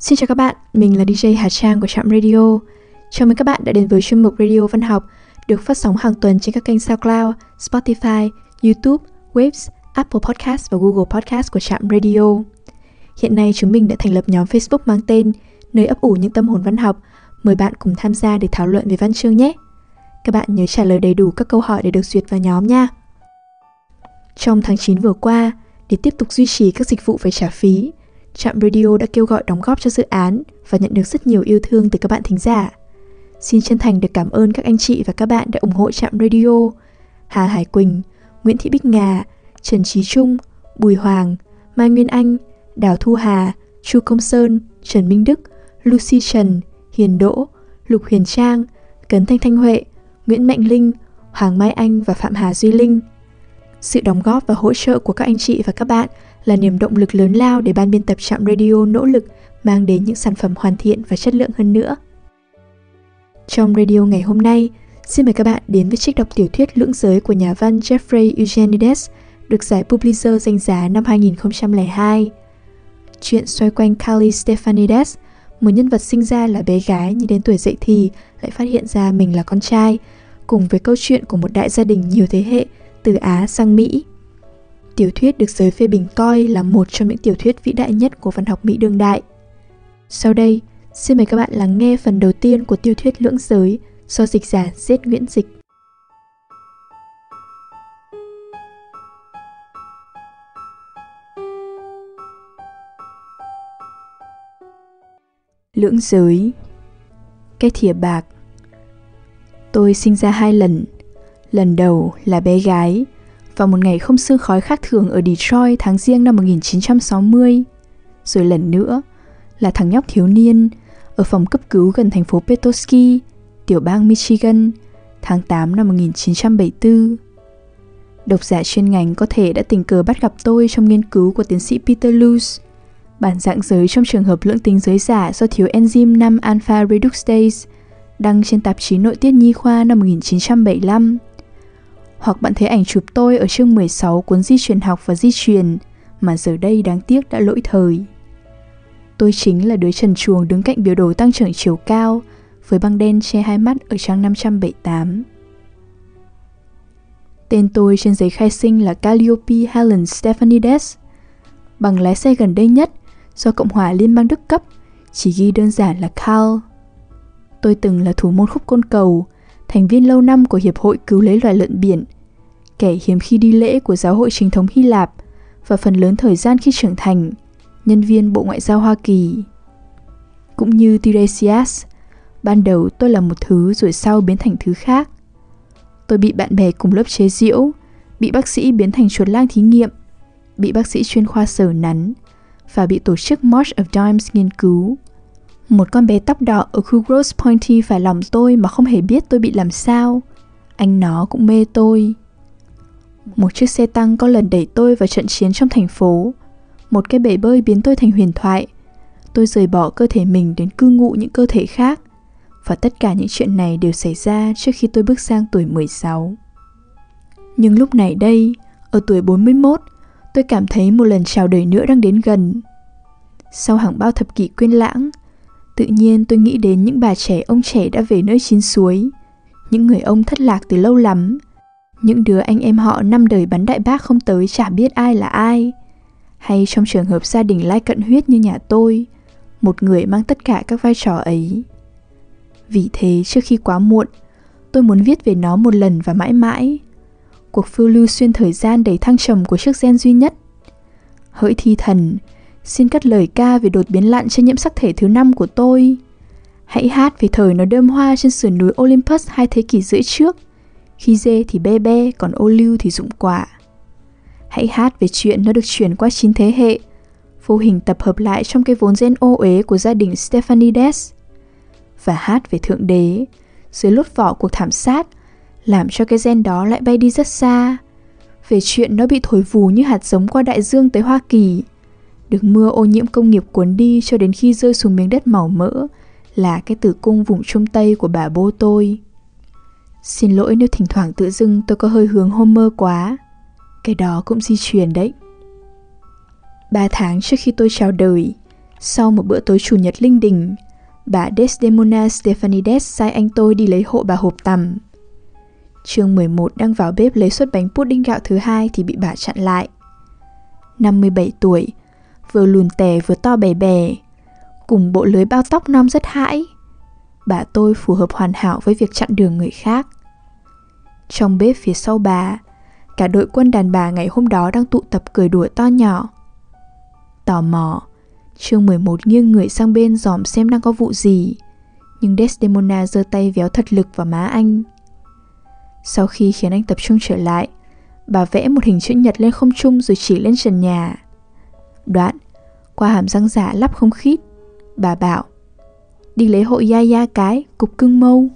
Xin chào các bạn, mình là DJ Hà Trang của Trạm Radio. Chào mừng các bạn đã đến với chuyên mục Radio Văn học được phát sóng hàng tuần trên các kênh SoundCloud, Spotify, YouTube, Waves, Apple Podcast và Google Podcast của Trạm Radio. Hiện nay chúng mình đã thành lập nhóm Facebook mang tên Nơi ấp ủ những tâm hồn văn học. Mời bạn cùng tham gia để thảo luận về văn chương nhé. Các bạn nhớ trả lời đầy đủ các câu hỏi để được duyệt vào nhóm nha. Trong tháng 9 vừa qua, để tiếp tục duy trì các dịch vụ phải trả phí, Trạm Radio đã kêu gọi đóng góp cho dự án và nhận được rất nhiều yêu thương từ các bạn thính giả. Xin chân thành được cảm ơn các anh chị và các bạn đã ủng hộ Trạm Radio. Hà Hải Quỳnh, Nguyễn Thị Bích Ngà, Trần Trí Trung, Bùi Hoàng, Mai Nguyên Anh, Đào Thu Hà, Chu Công Sơn, Trần Minh Đức, Lucy Trần, Hiền Đỗ, Lục Huyền Trang, Cấn Thanh Thanh Huệ, Nguyễn Mạnh Linh, Hoàng Mai Anh và Phạm Hà Duy Linh. Sự đóng góp và hỗ trợ của các anh chị và các bạn là niềm động lực lớn lao để ban biên tập trạm radio nỗ lực mang đến những sản phẩm hoàn thiện và chất lượng hơn nữa. Trong radio ngày hôm nay, xin mời các bạn đến với trích đọc tiểu thuyết Lưỡng giới của nhà văn Jeffrey Eugenides, được giải Pulitzer danh giá năm 2002. Chuyện xoay quanh Carly Stephanides, một nhân vật sinh ra là bé gái nhưng đến tuổi dậy thì lại phát hiện ra mình là con trai, cùng với câu chuyện của một đại gia đình nhiều thế hệ từ Á sang Mỹ. Tiểu thuyết được giới phê bình coi là một trong những tiểu thuyết vĩ đại nhất của văn học Mỹ đương đại. Sau đây, xin mời các bạn lắng nghe phần đầu tiên của tiểu thuyết Lưỡng Giới do dịch giả Giết Nguyễn Dịch. Lưỡng giới Cái thìa bạc Tôi sinh ra hai lần Lần đầu là bé gái vào một ngày không sương khói khác thường ở Detroit tháng riêng năm 1960. Rồi lần nữa là thằng nhóc thiếu niên ở phòng cấp cứu gần thành phố Petoskey, tiểu bang Michigan, tháng 8 năm 1974. Độc giả chuyên ngành có thể đã tình cờ bắt gặp tôi trong nghiên cứu của tiến sĩ Peter Luce, bản dạng giới trong trường hợp lưỡng tính giới giả do thiếu enzyme 5 alpha reductase, đăng trên tạp chí nội tiết nhi khoa năm 1975 hoặc bạn thấy ảnh chụp tôi ở chương 16 cuốn di truyền học và di truyền mà giờ đây đáng tiếc đã lỗi thời. Tôi chính là đứa trần chuồng đứng cạnh biểu đồ tăng trưởng chiều cao với băng đen che hai mắt ở trang 578. Tên tôi trên giấy khai sinh là Calliope Helen Stephanides. Bằng lái xe gần đây nhất do Cộng hòa Liên bang Đức cấp chỉ ghi đơn giản là Carl. Tôi từng là thủ môn khúc côn cầu, thành viên lâu năm của Hiệp hội Cứu lấy loài lợn biển, kẻ hiếm khi đi lễ của giáo hội chính thống Hy Lạp và phần lớn thời gian khi trưởng thành, nhân viên Bộ Ngoại giao Hoa Kỳ. Cũng như Tiresias, ban đầu tôi là một thứ rồi sau biến thành thứ khác. Tôi bị bạn bè cùng lớp chế giễu, bị bác sĩ biến thành chuột lang thí nghiệm, bị bác sĩ chuyên khoa sở nắn và bị tổ chức March of Dimes nghiên cứu. Một con bé tóc đỏ ở khu Gross Pointy phải lòng tôi mà không hề biết tôi bị làm sao. Anh nó cũng mê tôi. Một chiếc xe tăng có lần đẩy tôi vào trận chiến trong thành phố. Một cái bể bơi biến tôi thành huyền thoại. Tôi rời bỏ cơ thể mình đến cư ngụ những cơ thể khác. Và tất cả những chuyện này đều xảy ra trước khi tôi bước sang tuổi 16. Nhưng lúc này đây, ở tuổi 41, tôi cảm thấy một lần chào đời nữa đang đến gần. Sau hàng bao thập kỷ quên lãng, Tự nhiên tôi nghĩ đến những bà trẻ ông trẻ đã về nơi chín suối, những người ông thất lạc từ lâu lắm, những đứa anh em họ năm đời bắn đại bác không tới chả biết ai là ai. Hay trong trường hợp gia đình lai cận huyết như nhà tôi, một người mang tất cả các vai trò ấy. Vì thế trước khi quá muộn, tôi muốn viết về nó một lần và mãi mãi. Cuộc phiêu lưu xuyên thời gian đầy thăng trầm của chiếc gen duy nhất. Hỡi thi thần, Xin cắt lời ca về đột biến lặn trên nhiễm sắc thể thứ năm của tôi. Hãy hát về thời nó đơm hoa trên sườn núi Olympus hai thế kỷ rưỡi trước. Khi dê thì bê bê, còn ô lưu thì dụng quả. Hãy hát về chuyện nó được chuyển qua chín thế hệ, vô hình tập hợp lại trong cái vốn gen ô uế của gia đình Stephanides. Và hát về Thượng Đế, dưới lốt vỏ cuộc thảm sát, làm cho cái gen đó lại bay đi rất xa. Về chuyện nó bị thổi vù như hạt giống qua đại dương tới Hoa Kỳ, được mưa ô nhiễm công nghiệp cuốn đi cho đến khi rơi xuống miếng đất màu mỡ là cái tử cung vùng trung tây của bà bố tôi. Xin lỗi nếu thỉnh thoảng tự dưng tôi có hơi hướng Homer quá. Cái đó cũng di truyền đấy. Ba tháng trước khi tôi chào đời, Sau một bữa tối chủ nhật linh đình, bà Desdemona Stephanides sai anh tôi đi lấy hộ bà hộp tằm. Chương 11 đang vào bếp lấy suất bánh pudding gạo thứ hai thì bị bà chặn lại. 57 tuổi, vừa lùn tè vừa to bè bè, cùng bộ lưới bao tóc non rất hãi. Bà tôi phù hợp hoàn hảo với việc chặn đường người khác. Trong bếp phía sau bà, cả đội quân đàn bà ngày hôm đó đang tụ tập cười đùa to nhỏ. Tò mò, chương 11 nghiêng người sang bên dòm xem đang có vụ gì. Nhưng Desdemona giơ tay véo thật lực vào má anh. Sau khi khiến anh tập trung trở lại, bà vẽ một hình chữ nhật lên không trung rồi chỉ lên trần nhà. Đoạn, qua hàm răng giả lắp không khít, bà bảo Đi lấy hộ gia gia cái, cục cưng mâu.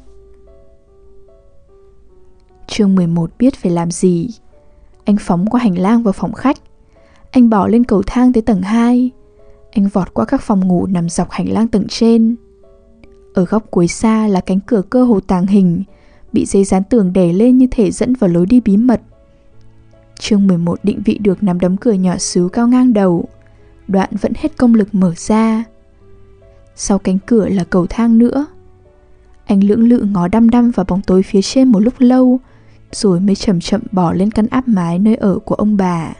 Chương 11 biết phải làm gì. Anh phóng qua hành lang vào phòng khách. Anh bỏ lên cầu thang tới tầng 2. Anh vọt qua các phòng ngủ nằm dọc hành lang tầng trên. Ở góc cuối xa là cánh cửa cơ hồ tàng hình, bị dây dán tường đè lên như thể dẫn vào lối đi bí mật. Chương 11 định vị được nằm đấm cửa nhỏ xíu cao ngang đầu. Đoạn vẫn hết công lực mở ra. Sau cánh cửa là cầu thang nữa. Anh lưỡng lự ngó đăm đăm vào bóng tối phía trên một lúc lâu, rồi mới chậm chậm bỏ lên căn áp mái nơi ở của ông bà.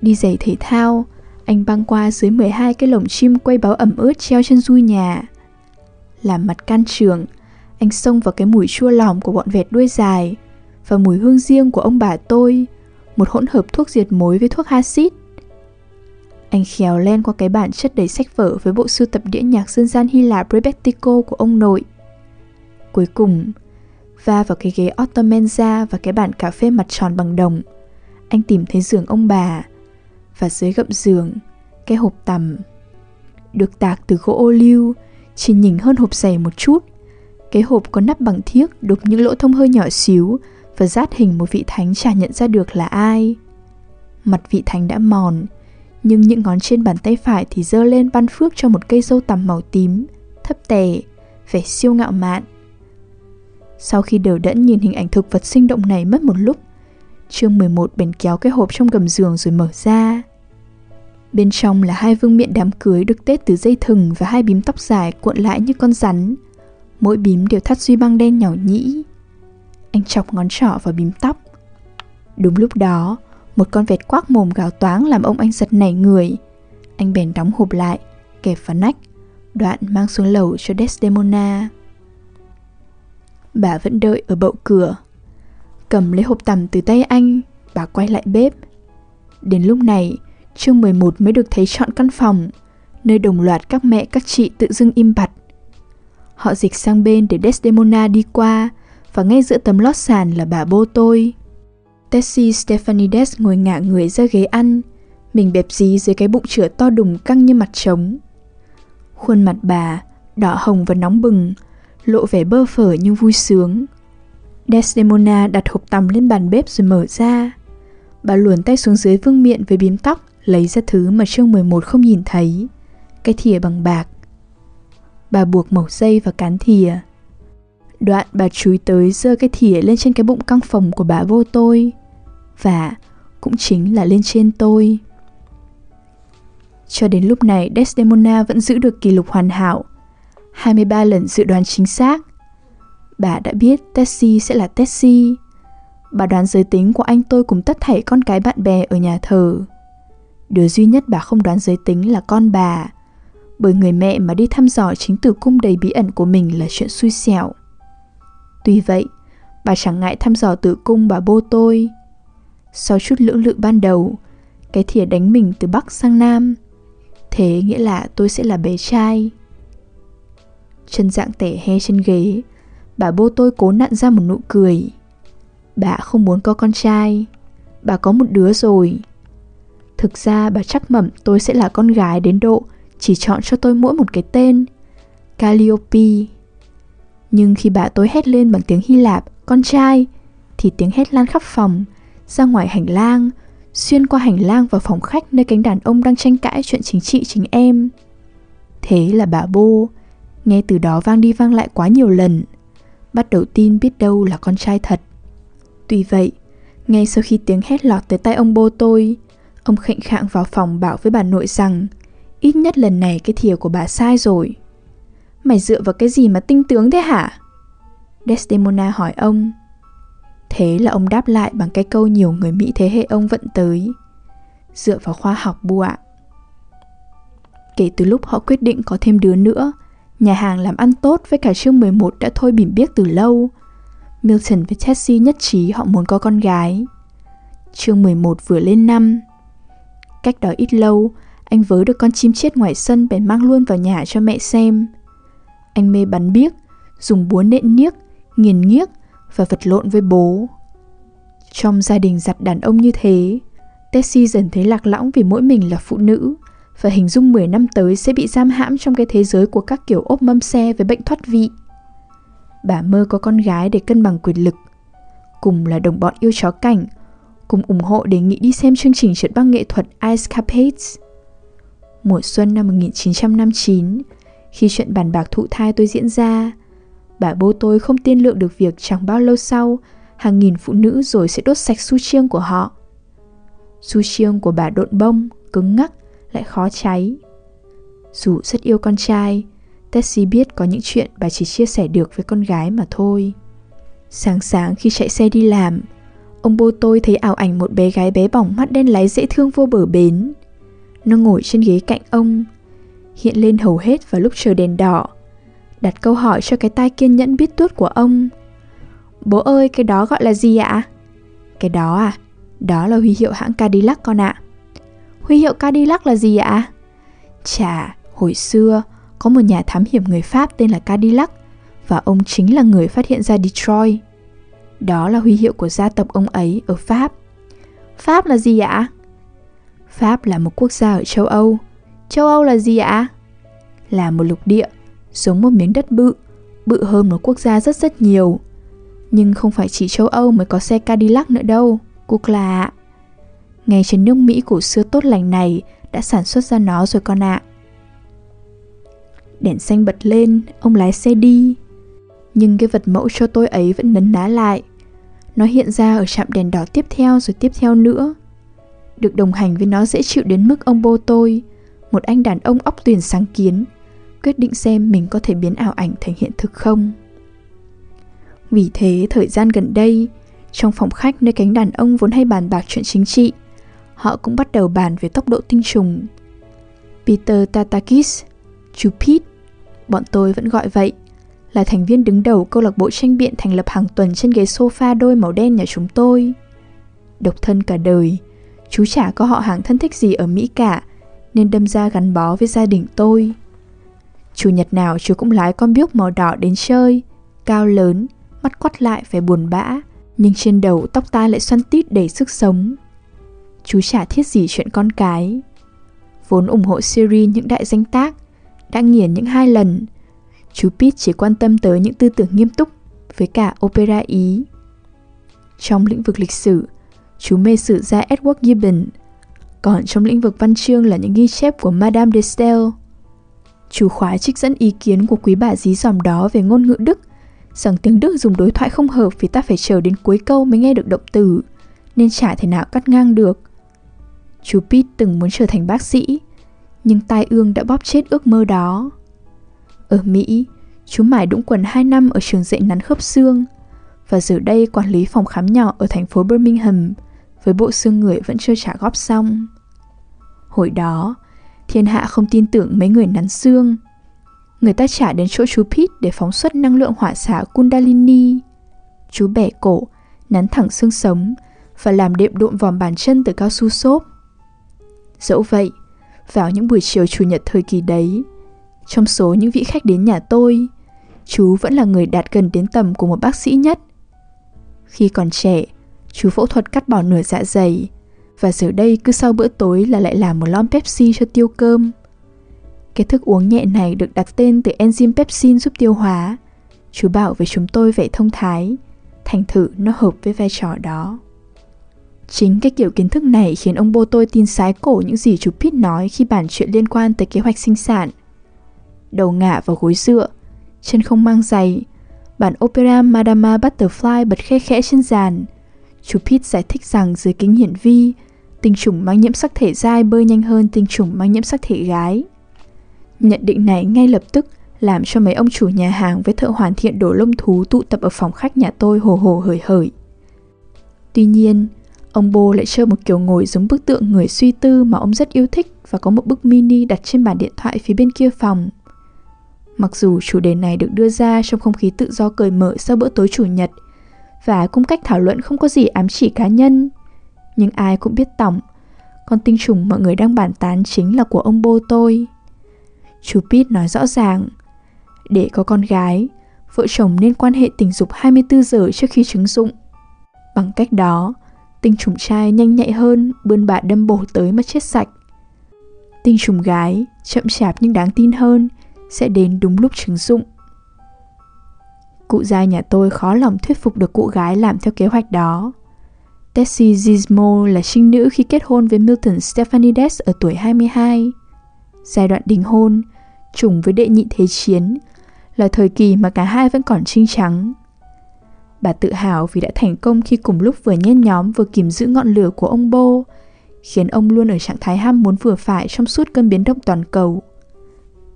Đi giày thể thao, anh băng qua dưới 12 cái lồng chim quay báo ẩm ướt treo trên du nhà. Làm mặt can trường, anh xông vào cái mùi chua lòm của bọn vẹt đuôi dài và mùi hương riêng của ông bà tôi, một hỗn hợp thuốc diệt mối với thuốc axit anh khéo len qua cái bản chất đầy sách vở với bộ sưu tập đĩa nhạc dân gian Hy Lạp Rebettico của ông nội. Cuối cùng, va vào cái ghế Ottomenza và cái bàn cà phê mặt tròn bằng đồng, anh tìm thấy giường ông bà và dưới gậm giường, cái hộp tằm. Được tạc từ gỗ ô liu, chỉ nhỉnh hơn hộp giày một chút. Cái hộp có nắp bằng thiếc đục những lỗ thông hơi nhỏ xíu và rát hình một vị thánh chả nhận ra được là ai. Mặt vị thánh đã mòn, nhưng những ngón trên bàn tay phải thì giơ lên ban phước cho một cây dâu tằm màu tím, thấp tè, vẻ siêu ngạo mạn. Sau khi đều đẫn nhìn hình ảnh thực vật sinh động này mất một lúc, chương 11 bèn kéo cái hộp trong gầm giường rồi mở ra. Bên trong là hai vương miện đám cưới được tết từ dây thừng và hai bím tóc dài cuộn lại như con rắn. Mỗi bím đều thắt duy băng đen nhỏ nhĩ. Anh chọc ngón trỏ vào bím tóc. Đúng lúc đó, một con vẹt quác mồm gào toáng làm ông anh giật nảy người. Anh bèn đóng hộp lại, kẹp vào nách, đoạn mang xuống lầu cho Desdemona. Bà vẫn đợi ở bậu cửa. Cầm lấy hộp tằm từ tay anh, bà quay lại bếp. Đến lúc này, chương 11 mới được thấy chọn căn phòng, nơi đồng loạt các mẹ các chị tự dưng im bặt. Họ dịch sang bên để Desdemona đi qua, và ngay giữa tấm lót sàn là bà bô tôi. Tessie Stephanides ngồi ngả người ra ghế ăn, mình bẹp dí dưới cái bụng chửa to đùng căng như mặt trống. Khuôn mặt bà, đỏ hồng và nóng bừng, lộ vẻ bơ phở nhưng vui sướng. Desdemona đặt hộp tằm lên bàn bếp rồi mở ra. Bà luồn tay xuống dưới vương miện với bím tóc, lấy ra thứ mà chương 11 không nhìn thấy. Cái thìa bằng bạc. Bà buộc mẩu dây và cán thìa. Đoạn bà chúi tới giơ cái thìa lên trên cái bụng căng phòng của bà vô tôi. Và cũng chính là lên trên tôi. Cho đến lúc này, Desdemona vẫn giữ được kỷ lục hoàn hảo. 23 lần dự đoán chính xác. Bà đã biết Tessie sẽ là Tessie. Bà đoán giới tính của anh tôi cùng tất thảy con cái bạn bè ở nhà thờ. Điều duy nhất bà không đoán giới tính là con bà, Bởi người mẹ mà đi thăm dò chính tử cung đầy bí ẩn của mình là chuyện xui xẻo. Tuy vậy, bà chẳng ngại thăm dò tử cung bà bô tôi. Sau chút lưỡng lự ban đầu Cái thìa đánh mình từ Bắc sang Nam Thế nghĩa là tôi sẽ là bé trai. Chân dạng tẻ he trên ghế Bà bô tôi cố nặn ra một nụ cười. Bà không muốn có con trai Bà có một đứa rồi. Thực ra bà chắc mẩm tôi sẽ là con gái đến độ Chỉ chọn cho tôi mỗi một cái tên Calliope. Nhưng khi bà tôi hét lên bằng tiếng Hy Lạp, Con trai! Thì tiếng hét lan khắp phòng, Ra ngoài hành lang, Xuyên qua hành lang vào phòng khách Nơi cánh đàn ông đang tranh cãi chuyện chính trị chính em. Thế là bà bô, Nghe từ đó vang đi vang lại quá nhiều lần, Bắt đầu tin biết đâu là con trai thật. Tuy vậy, Ngay sau khi tiếng hét lọt tới tay ông bô tôi, Ông khệnh khạng vào phòng bảo với bà nội rằng, Ít nhất lần này cái thìa của bà sai rồi. Mày dựa vào cái gì mà tinh tướng thế hả? Desdemona hỏi ông. Thế là ông đáp lại bằng cái câu nhiều người Mỹ thế hệ ông vẫn tới. Dựa vào khoa học bu ạ. Kể từ lúc họ quyết định có thêm đứa nữa, nhà hàng làm ăn tốt với cả chương 11 đã thôi bỉm biếc từ lâu. Milton với Tessie nhất trí họ muốn có con gái. Chương 11 vừa lên năm. Cách đó ít lâu, anh vớ được con chim chết ngoài sân bèn mang luôn vào nhà cho mẹ xem. Anh mê bắn biếc, dùng búa nện niếc, nghiền nghiếc và vật lộn với bố. Trong gia đình giặt đàn ông như thế, Tessie dần thấy lạc lõng vì mỗi mình là phụ nữ và hình dung 10 năm tới sẽ bị giam hãm trong cái thế giới của các kiểu ốp mâm xe với bệnh thoát vị. Bà mơ có con gái để cân bằng quyền lực, cùng là đồng bọn yêu chó cảnh, cùng ủng hộ đề nghị đi xem chương trình trượt băng nghệ thuật Ice Capades. Mùa xuân năm 1959, khi chuyện bàn bạc thụ thai tôi diễn ra, bà bố tôi không tiên lượng được việc chẳng bao lâu sau, hàng nghìn phụ nữ rồi sẽ đốt sạch su chiêng của họ. Su chiêng của bà độn bông, cứng ngắc, lại khó cháy. Dù rất yêu con trai, Tessie biết có những chuyện bà chỉ chia sẻ được với con gái mà thôi. Sáng sáng khi chạy xe đi làm, ông bố tôi thấy ảo ảnh một bé gái bé bỏng mắt đen láy dễ thương vô bờ bến. Nó ngồi trên ghế cạnh ông, hiện lên hầu hết vào lúc trời đèn đỏ, đặt câu hỏi cho cái tai kiên nhẫn biết tuốt của ông. Bố ơi, cái đó gọi là gì ạ? Cái đó à? Đó là huy hiệu hãng Cadillac con ạ. Huy hiệu Cadillac là gì ạ? Chà, hồi xưa có một nhà thám hiểm người Pháp tên là Cadillac và ông chính là người phát hiện ra Detroit. Đó là huy hiệu của gia tộc ông ấy ở Pháp. Pháp là gì ạ? Pháp là một quốc gia ở châu Âu. Châu Âu là gì ạ? Là một lục địa, giống một miếng đất bự, bự hơn một quốc gia rất rất nhiều. Nhưng không phải chỉ châu Âu mới có xe Cadillac nữa đâu, Kukla ạ. Ngay trên nước Mỹ cổ xưa tốt lành này đã sản xuất ra nó rồi con ạ. Đèn xanh bật lên, ông lái xe đi. Nhưng cái vật mẫu cho tôi ấy vẫn nấn ná lại. Nó hiện ra ở trạm đèn đỏ tiếp theo rồi tiếp theo nữa. Được đồng hành với nó dễ chịu đến mức ông bô tôi, một anh đàn ông óc tuyền sáng kiến, quyết định xem mình có thể biến ảo ảnh thành hiện thực không. Vì thế, thời gian gần đây, trong phòng khách nơi cánh đàn ông vốn hay bàn bạc chuyện chính trị, họ cũng bắt đầu bàn về tốc độ tinh trùng. Peter Tatakis, chú Pete, bọn tôi vẫn gọi vậy, là thành viên đứng đầu câu lạc bộ tranh biện thành lập hàng tuần trên ghế sofa đôi màu đen nhà chúng tôi. Độc thân cả đời, chú chả có họ hàng thân thích gì ở Mỹ cả, nên đâm ra gắn bó với gia đình tôi. Chủ nhật nào chú cũng lái con biếc màu đỏ đến chơi, cao lớn, mắt quắt lại phải buồn bã, nhưng trên đầu tóc tai lại xoăn tít đầy sức sống. Chú chả thiết gì chuyện con cái. Vốn ủng hộ Siri những đại danh tác, đã nghiền những hai lần. Chú Pete chỉ quan tâm tới những tư tưởng nghiêm túc với cả opera Ý. Trong lĩnh vực lịch sử, chú mê sử gia Edward Gibbon, còn trong lĩnh vực văn chương là những ghi chép của Madame de Stael. Chú khóa trích dẫn ý kiến của quý bà dí dòm đó về ngôn ngữ Đức, rằng tiếng Đức dùng đối thoại không hợp vì ta phải chờ đến cuối câu mới nghe được động từ, nên chả thể nào cắt ngang được. Chú Pete từng muốn trở thành bác sĩ, nhưng tai ương đã bóp chết ước mơ đó. Ở Mỹ, chú mải đũng quần 2 năm ở trường dạy nắn khớp xương, và giờ đây quản lý phòng khám nhỏ ở thành phố Birmingham với bộ xương người vẫn chưa trả góp xong. Hồi đó, thiên hạ không tin tưởng mấy người nắn xương. Người ta trả đến chỗ chú Pete để phóng xuất năng lượng hỏa xạ Kundalini. Chú bẻ cổ, nắn thẳng xương sống và làm đệm độn vòm bàn chân từ cao su xốp. Dẫu vậy, vào những buổi chiều chủ nhật thời kỳ đấy, trong số những vị khách đến nhà tôi, chú vẫn là người đạt gần đến tầm của một bác sĩ nhất. Khi còn trẻ, chú phẫu thuật cắt bỏ nửa dạ dày và giờ đây cứ sau bữa tối là lại làm một lon Pepsi cho tiêu cơm. Cái thức uống nhẹ này được đặt tên từ enzyme pepsin giúp tiêu hóa. Chú bảo với chúng tôi vẻ thông thái, thành thử nó hợp với vai trò đó. Chính cái kiểu kiến thức này khiến ông bố tôi tin sái cổ những gì chú Pete nói khi bàn chuyện liên quan tới kế hoạch sinh sản. Đầu ngả vào gối dựa, chân không mang giày, bản opera Madama Butterfly bật khe khẽ trên giàn. Chú Pete giải thích rằng dưới kính hiển vi, tinh trùng mang nhiễm sắc thể dai bơi nhanh hơn tinh trùng mang nhiễm sắc thể gái. Nhận định này ngay lập tức làm cho mấy ông chủ nhà hàng với thợ hoàn thiện đồ lông thú tụ tập ở phòng khách nhà tôi hồ hồ hởi hởi. Tuy nhiên, ông Bô lại chơi một kiểu ngồi giống bức tượng người suy tư mà ông rất yêu thích và có một bức mini đặt trên bàn điện thoại phía bên kia phòng. Mặc dù chủ đề này được đưa ra trong không khí tự do cởi mở sau bữa tối chủ nhật và cung cách thảo luận không có gì ám chỉ cá nhân, nhưng ai cũng biết tổng, con tinh trùng mọi người đang bàn tán chính là của ông Bô tôi. Chú Pete nói rõ ràng, để có con gái, vợ chồng nên quan hệ tình dục 24 giờ trước khi trứng dụng. Bằng cách đó, tinh trùng trai nhanh nhạy hơn bươn bạ đâm bổ tới mà chết sạch. Tinh trùng gái, chậm chạp nhưng đáng tin hơn, sẽ đến đúng lúc trứng dụng. Cụ già nhà tôi khó lòng thuyết phục được cụ gái làm theo kế hoạch đó. Tessie Gizmo là sinh nữ khi kết hôn với Milton Stephanides ở tuổi 22. Giai đoạn đính hôn, trùng với đệ nhị thế chiến, là thời kỳ mà cả hai vẫn còn trinh trắng. Bà tự hào vì đã thành công khi cùng lúc vừa nhen nhóm vừa kìm giữ ngọn lửa của ông Bo, khiến ông luôn ở trạng thái ham muốn vừa phải trong suốt cơn biến động toàn cầu.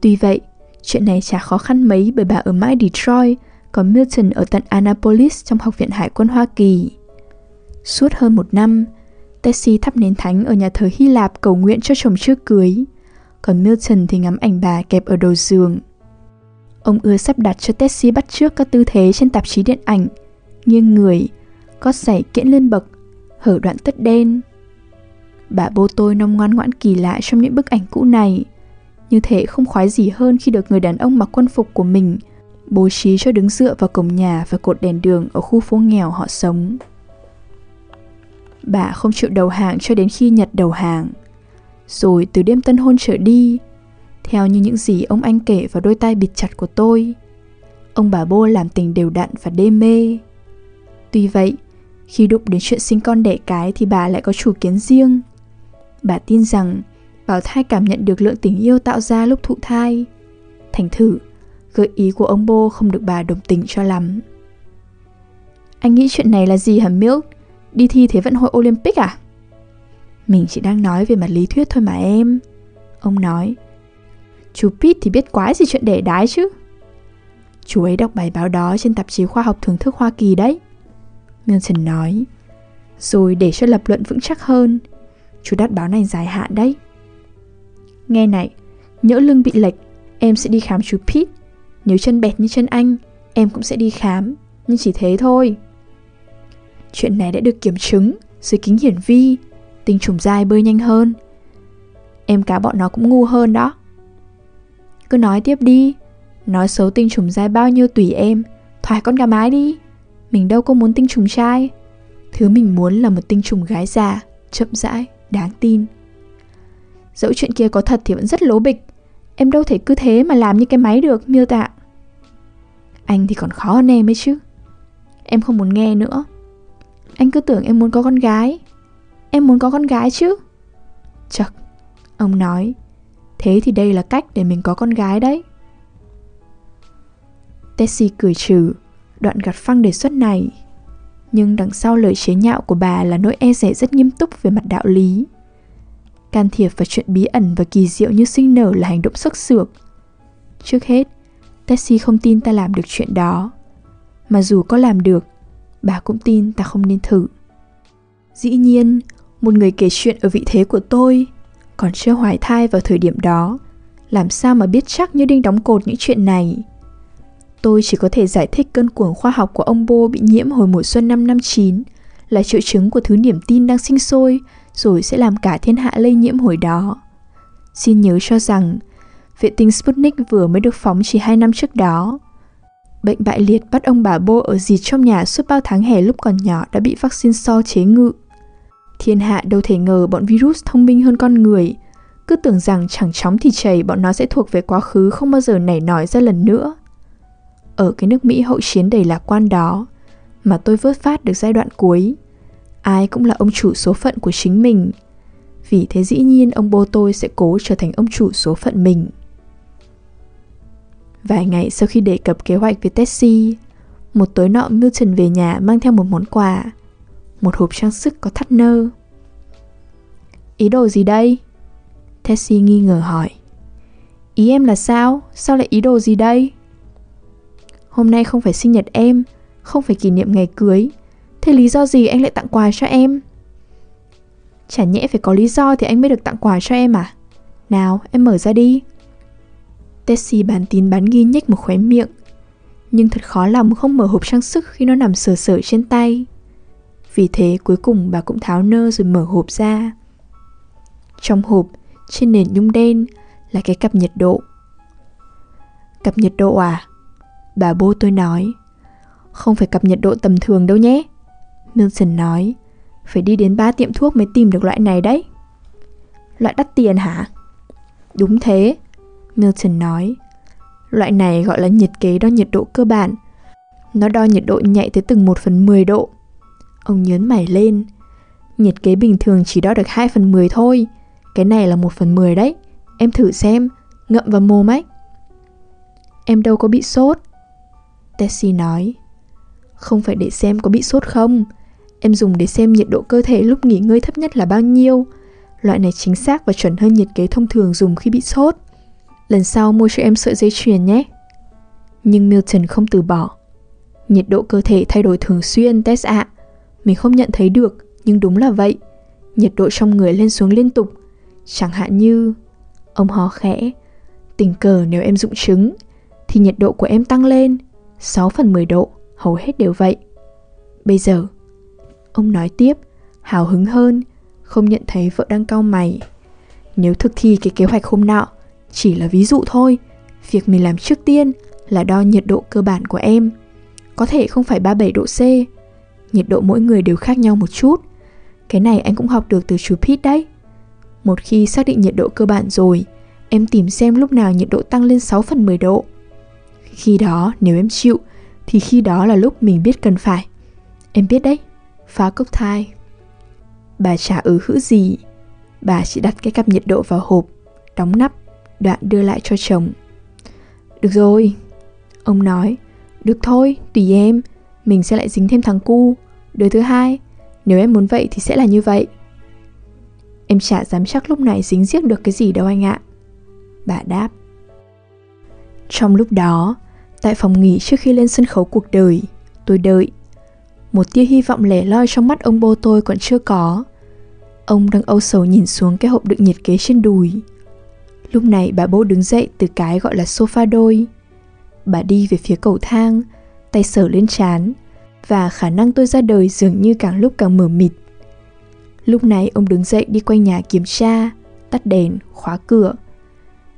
Tuy vậy, chuyện này chả khó khăn mấy bởi bà ở mãi Detroit, còn Milton ở tận Annapolis trong Học viện Hải quân Hoa Kỳ. Suốt hơn một năm, Tessie thắp nến thánh ở nhà thờ Hy Lạp cầu nguyện cho chồng chưa cưới, còn Milton thì ngắm ảnh bà kẹp ở đầu giường. Ông ưa sắp đặt cho Tessie bắt trước các tư thế trên tạp chí điện ảnh, nghiêng người, có giày kiễn lên bậc, hở đoạn tất đen. Bà bố tôi nông ngoan ngoãn kỳ lạ trong những bức ảnh cũ này, như thể không khoái gì hơn khi được người đàn ông mặc quân phục của mình bố trí cho đứng dựa vào cổng nhà và cột đèn đường ở khu phố nghèo họ sống. Bà không chịu đầu hàng cho đến khi Nhật đầu hàng. Rồi từ đêm tân hôn trở đi, theo như những gì ông anh kể vào đôi tay bịt chặt của tôi, ông bà bô làm tình đều đặn và đê mê. Tuy vậy, khi đụng đến chuyện sinh con đẻ cái thì bà lại có chủ kiến riêng. Bà tin rằng bảo thai cảm nhận được lượng tình yêu tạo ra lúc thụ thai. Thành thử, gợi ý của ông bô không được bà đồng tình cho lắm. Anh nghĩ chuyện này là gì hả Milk? Đi thi Thế vận hội Olympic à? Mình chỉ đang nói về mặt lý thuyết thôi mà em. Ông nói. Chú Pete thì biết quái gì chuyện đẻ đái chứ. Chú ấy đọc bài báo đó trên tạp chí khoa học thưởng thức Hoa Kỳ đấy. Milton nói. Rồi để cho lập luận vững chắc hơn, chú đặt báo này dài hạn đấy. Nghe này, nhỡ lưng bị lệch, em sẽ đi khám chú Pete. Nếu chân bẹt như chân anh, em cũng sẽ đi khám, nhưng chỉ thế thôi. Chuyện này đã được kiểm chứng dưới kính hiển vi, tinh trùng dai bơi nhanh hơn. Em cá bọn nó cũng ngu hơn đó. Cứ nói tiếp đi, nói xấu tinh trùng dai bao nhiêu tùy em, thoải con gà mái đi. Mình đâu có muốn tinh trùng trai. Thứ mình muốn là một tinh trùng gái già, chậm rãi, đáng tin. Dẫu chuyện kia có thật thì vẫn rất lố bịch. Em đâu thể cứ thế mà làm như cái máy được, miêu tạ. Anh thì còn khó hơn em ấy chứ. Em không muốn nghe nữa. Anh cứ tưởng em muốn có con gái. Em muốn có con gái chứ? Chật Ông nói. Thế thì đây là cách để mình có con gái đấy. Tessie cười trừ. Đoạn gạt phăng đề xuất này. Nhưng đằng sau lời chế nhạo của bà là nỗi e rẻ rất nghiêm túc về mặt đạo lý. Can thiệp vào chuyện bí ẩn và kỳ diệu như sinh nở là hành động sức sược. Trước hết, Tessie không tin ta làm được chuyện đó. Mà dù có làm được bà cũng tin ta không nên thử. Dĩ nhiên, một người kể chuyện ở vị thế của tôi, còn chưa hoài thai vào thời điểm đó, làm sao mà biết chắc như đinh đóng cột những chuyện này. Tôi chỉ có thể giải thích cơn cuồng khoa học của ông Bô bị nhiễm hồi mùa xuân năm năm 9 là triệu chứng của thứ niềm tin đang sinh sôi rồi sẽ làm cả thiên hạ lây nhiễm hồi đó. Xin nhớ cho rằng, vệ tinh Sputnik vừa mới được phóng chỉ 2 năm trước đó, Bệnh bại liệt bắt ông bà bô ở dì trong nhà suốt bao tháng hè lúc còn nhỏ đã bị vaccine so chế ngự. Thiên hạ đâu thể ngờ bọn virus thông minh hơn con người, cứ tưởng rằng chẳng chóng thì chảy bọn nó sẽ thuộc về quá khứ không bao giờ nảy nói ra lần nữa. Ở cái nước Mỹ hậu chiến đầy lạc quan đó, mà tôi vớt phát được giai đoạn cuối, ai cũng là ông chủ số phận của chính mình. Vì thế dĩ nhiên ông bố tôi sẽ cố trở thành ông chủ số phận mình. Vài ngày sau khi đề cập kế hoạch với Tessie, một tối nọ Milton về nhà mang theo một món quà, một hộp trang sức có thắt nơ. Ý đồ gì đây? Tessie nghi ngờ hỏi. Ý em là sao? Sao lại ý đồ gì đây? Hôm nay không phải sinh nhật em, không phải kỷ niệm ngày cưới. Thế lý do gì anh lại tặng quà cho em? Chả nhẽ phải có lý do thì anh mới được tặng quà cho em à? Nào, em mở ra đi. Tessie bán tín bán nghi nhếch một khóe miệng. Nhưng thật khó lòng không mở hộp trang sức khi nó nằm sờ sờ trên tay. Vì thế cuối cùng bà cũng tháo nơ rồi mở hộp ra. Trong hộp, trên nền nhung đen là cái cặp nhiệt độ. Cặp nhiệt độ à? Bà bố tôi nói. Không phải cặp nhiệt độ tầm thường đâu nhé. Milton nói. Phải đi đến ba tiệm thuốc mới tìm được loại này đấy. Loại đắt tiền hả? Đúng thế, Milton nói. Loại này gọi là nhiệt kế đo nhiệt độ cơ bản. Nó đo nhiệt độ nhạy tới từng 1 phần 10 độ. Ông nhớn mày lên. Nhiệt kế bình thường chỉ đo được 2 phần 10 thôi. Cái này là 1 phần 10 đấy. Em thử xem, ngậm vào mồm ấy. Em đâu có bị sốt. Tessie nói. Không phải để xem có bị sốt không. Em dùng để xem nhiệt độ cơ thể lúc nghỉ ngơi thấp nhất là bao nhiêu. Loại này chính xác và chuẩn hơn nhiệt kế thông thường dùng khi bị sốt. Lần sau mua cho em sợi dây chuyền nhé. Nhưng Milton không từ bỏ. Nhiệt độ cơ thể thay đổi thường xuyên, Tess ạ. À. Mình không nhận thấy được, nhưng đúng là vậy. Nhiệt độ trong người lên xuống liên tục. Chẳng hạn như... Ông hó khẽ. Tình cờ nếu em dụng trứng, thì nhiệt độ của em tăng lên 6 phần 10 độ, hầu hết đều vậy. Bây giờ, ông nói tiếp, hào hứng hơn, không nhận thấy vợ đang cau mày. Nếu thực thi cái kế hoạch hôm nọ, chỉ là ví dụ thôi, việc mình làm trước tiên là đo nhiệt độ cơ bản của em. Có thể không phải 37 độ C, nhiệt độ mỗi người đều khác nhau một chút. Cái này anh cũng học được từ chú Pete đấy. Một khi xác định nhiệt độ cơ bản rồi, em tìm xem lúc nào nhiệt độ tăng lên 6 phần 10 độ. Khi đó, nếu em chịu, thì khi đó là lúc mình biết cần phải. Em biết đấy, phá cốc thai. Bà chả ứ hữ gì, bà chỉ đặt cái cặp nhiệt độ vào hộp, đóng nắp, đoạn đưa lại cho chồng. Được rồi, ông nói, được thôi, tùy em, mình sẽ lại dính thêm thằng cu. Đứa thứ hai, nếu em muốn vậy thì sẽ là như vậy. Em chả dám chắc lúc này dính giết được cái gì đâu anh ạ. Bà đáp. Trong lúc đó, tại phòng nghỉ trước khi lên sân khấu cuộc đời, tôi đợi. Một tia hy vọng lẻ loi trong mắt ông bô tôi còn chưa có. Ông đang âu sầu nhìn xuống cái hộp đựng nhiệt kế trên đùi. Lúc này bà bố đứng dậy từ cái gọi là sofa đôi. Bà đi về phía cầu thang, tay sờ lên chán, và khả năng tôi ra đời dường như càng lúc càng mở mịt. Lúc này ông đứng dậy đi quanh nhà kiểm tra, tắt đèn, khóa cửa.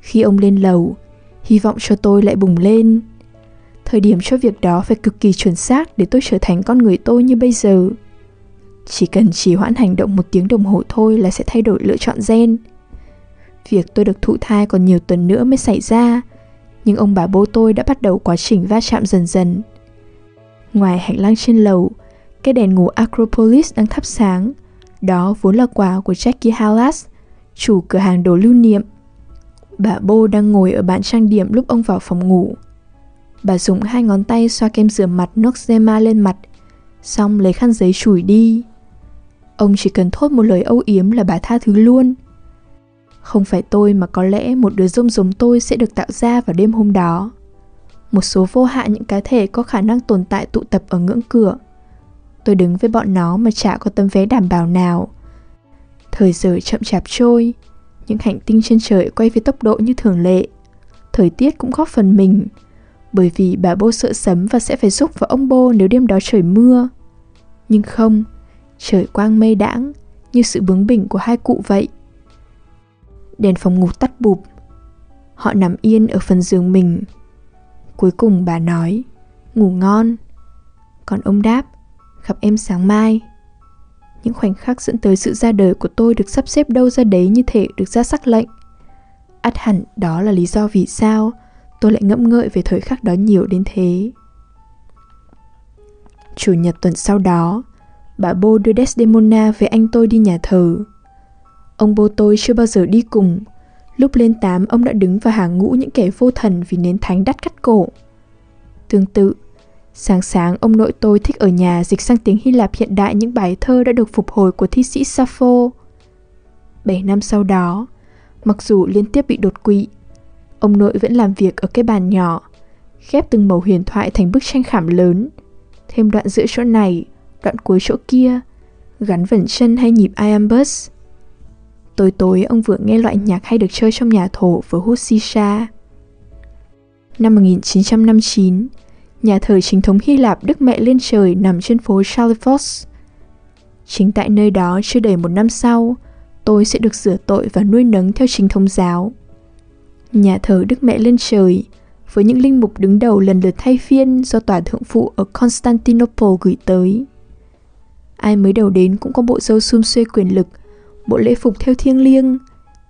Khi ông lên lầu, hy vọng cho tôi lại bùng lên. Thời điểm cho việc đó phải cực kỳ chuẩn xác để tôi trở thành con người tôi như bây giờ. Chỉ cần trì hoãn hành động một tiếng đồng hồ thôi là sẽ thay đổi lựa chọn gen. Việc tôi được thụ thai còn nhiều tuần nữa mới xảy ra, nhưng ông bà bố tôi đã bắt đầu quá trình va chạm dần dần. Ngoài hành lang trên lầu, cái đèn ngủ Acropolis đang thắp sáng. Đó vốn là quà của Jackie Hallas, chủ cửa hàng đồ lưu niệm. Bà Bô đang ngồi ở bàn trang điểm lúc ông vào phòng ngủ. Bà dùng hai ngón tay xoa kem rửa mặt Noxema lên mặt, xong lấy khăn giấy chùi đi. Ông chỉ cần thốt một lời âu yếm là bà tha thứ luôn. Không phải tôi mà có lẽ một đứa rông giống tôi sẽ được tạo ra vào đêm hôm đó. Một số vô hạn những cá thể có khả năng tồn tại tụ tập ở ngưỡng cửa. Tôi đứng với bọn nó mà chả có tấm vé đảm bảo nào. Thời giờ chậm chạp trôi, những hành tinh trên trời quay với tốc độ như thường lệ. Thời tiết cũng góp phần mình, bởi vì bà bô sợ sấm và sẽ phải giúp vào ông bô nếu đêm đó trời mưa. Nhưng không, trời quang mây đãng, như sự bướng bỉnh của hai cụ vậy. Đèn phòng ngủ tắt bụp. Họ nằm yên ở phần giường mình. Cuối cùng bà nói, ngủ ngon. Còn ông đáp, gặp em sáng mai. Những khoảnh khắc dẫn tới sự ra đời của tôi được sắp xếp đâu ra đấy như thể được ra sắc lệnh. ắt hẳn đó là lý do vì sao tôi lại ngẫm ngợi về thời khắc đó nhiều đến thế. Chủ nhật tuần sau đó, bà Bô đưa Desdemona với anh tôi đi nhà thờ. Ông bố tôi chưa bao giờ đi cùng. Lúc lên tám, ông đã đứng vào hàng ngũ những kẻ vô thần vì nến thánh đắt cắt cổ. Tương tự, sáng sáng ông nội tôi thích ở nhà dịch sang tiếng Hy Lạp hiện đại những bài thơ đã được phục hồi của thi sĩ Sappho. Bảy năm sau đó, mặc dù liên tiếp bị đột quỵ, Ông nội vẫn làm việc ở cái bàn nhỏ, ghép từng mẩu huyền thoại thành bức tranh khảm lớn. Thêm đoạn giữa chỗ này, đoạn cuối chỗ kia, gắn vẩn chân hay nhịp iambus. Tối tối ông vừa nghe loại nhạc hay được chơi trong nhà thổ vừa hút shisha. Năm 1959, nhà thờ chính thống Hy Lạp Đức Mẹ lên trời nằm trên phố Chalifos. Chính tại nơi đó chưa đầy một năm sau, tôi sẽ được rửa tội và nuôi nấng theo chính thống giáo. Nhà thờ Đức Mẹ lên trời, với những linh mục đứng đầu lần lượt thay phiên do tòa thượng phụ ở Constantinople gửi tới. Ai mới đầu đến cũng có bộ dâu xum xuê quyền lực, bộ lễ phục theo thiêng liêng,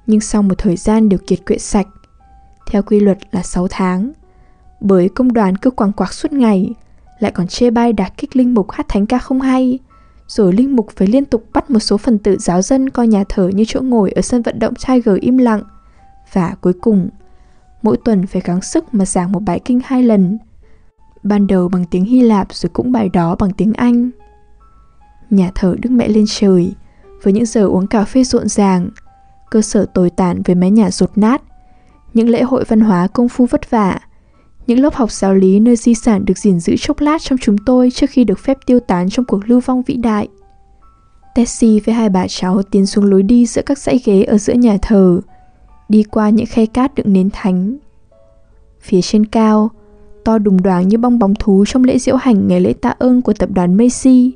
nhưng sau một thời gian đều kiệt quệ sạch, theo quy luật là 6 tháng. Bởi công đoàn cứ quàng quạc suốt ngày, lại còn chê bai đả kích linh mục hát thánh ca không hay, rồi linh mục phải liên tục bắt một số phần tử giáo dân coi nhà thờ như chỗ ngồi ở sân vận động Tiger im lặng. Và cuối cùng, mỗi tuần phải gắng sức mà giảng một bài kinh hai lần. Ban đầu bằng tiếng Hy Lạp rồi cũng bài đó bằng tiếng Anh. Nhà thờ Đức Mẹ lên trời, với những giờ uống cà phê rộn ràng, cơ sở tồi tàn với mái nhà rột nát, những lễ hội văn hóa công phu vất vả, những lớp học giáo lý nơi di sản được gìn giữ chốc lát trong chúng tôi trước khi được phép tiêu tán trong cuộc lưu vong vĩ đại. Tessie với hai bà cháu tiến xuống lối đi giữa các dãy ghế ở giữa nhà thờ, đi qua những khe cát đựng nến thánh. Phía trên cao, to đùng đoáng như bong bóng thú trong lễ diễu hành ngày lễ tạ ơn của tập đoàn Macy,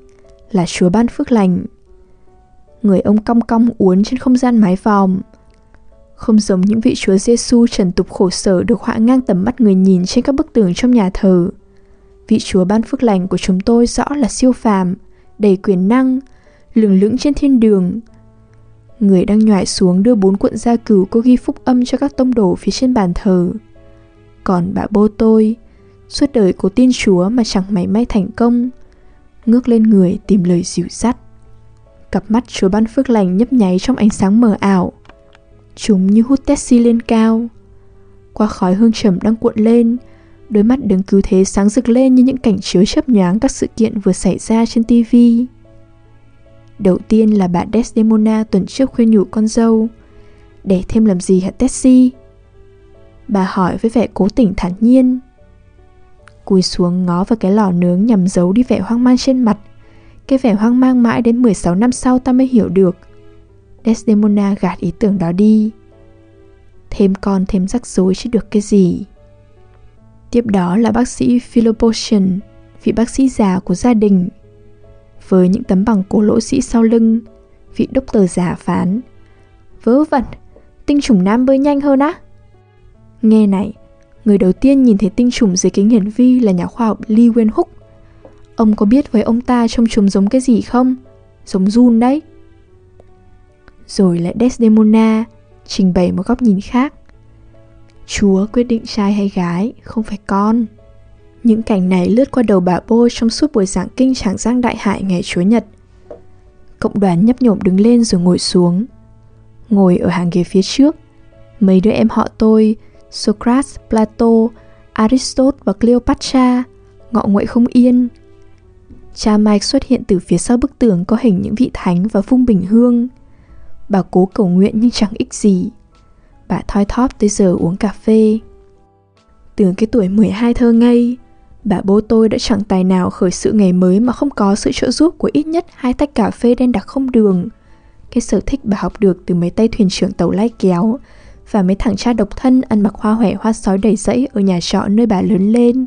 là Chúa ban phước lành. Người ông cong cong uốn trên không gian mái vòm, không giống những vị Chúa Giêsu trần tục khổ sở được họa ngang tầm mắt người nhìn trên các bức tường trong nhà thờ. Vị Chúa ban phước lành của chúng tôi rõ là siêu phàm, đầy quyền năng, lừng lững trên thiên đường. Người đang nhòi xuống đưa bốn cuộn gia cửu có ghi phúc âm cho các tông đồ phía trên bàn thờ. Còn bà Bô tôi, suốt đời cố tin Chúa mà chẳng mảy may thành công, ngước lên người tìm lời dịu dắt. Cặp mắt Chúa ban phước lành nhấp nháy trong ánh sáng mờ ảo, Chúng như hút taxi lên cao Qua khói hương trầm đang cuộn lên Đôi mắt đứng cứu thế sáng rực lên như những cảnh chiếu chấp nhoáng các sự kiện vừa xảy ra trên TV. Đầu tiên là bà Desdemona tuần trước khuyên nhủ con dâu Để thêm làm gì hả Tessie? Bà hỏi với vẻ cố tình thản nhiên Cúi xuống ngó vào cái lò nướng nhằm giấu đi vẻ hoang mang trên mặt cái vẻ hoang mang mãi đến 16 năm sau ta mới hiểu được. Desdemona gạt ý tưởng đó đi. Thêm con thêm rắc rối chứ được cái gì. Tiếp đó là bác sĩ Philopotion Vị bác sĩ già của gia đình. Với những tấm bằng cổ lỗ sĩ sau lưng, Vị đốc tờ già phán, Vớ vẩn, Tinh trùng nam bơi nhanh hơn á. Nghe này, Người đầu tiên nhìn thấy tinh trùng dưới kính hiển vi là nhà khoa học Lee Wen Hook. Ông có biết với ông ta trông chúng giống cái gì không? Giống Jun đấy rồi lại Desdemona trình bày một góc nhìn khác. Chúa quyết định trai hay gái, không phải con. Những cảnh này lướt qua đầu bà Bô trong suốt buổi giảng kinh tràng giang đại hải ngày Chúa Nhật. Cộng đoàn nhấp nhổm đứng lên rồi ngồi xuống. Ngồi ở hàng ghế phía trước, mấy đứa em họ tôi, Socrates, Plato, Aristotle và Cleopatra, ngọ nguậy không yên. Cha Mike xuất hiện từ phía sau bức tường có hình những vị thánh và phung bình hương – Bà cố cầu nguyện nhưng chẳng ích gì Bà thoi thóp tới giờ uống cà phê Từ cái tuổi 12 thơ ngây Bà bố tôi đã chẳng tài nào khởi sự ngày mới mà không có sự trợ giúp của ít nhất hai tách cà phê đen đặc không đường. Cái sở thích bà học được từ mấy tay thuyền trưởng tàu lai kéo và mấy thằng cha độc thân ăn mặc hoa hòe hoa sói đầy rẫy ở nhà trọ nơi bà lớn lên.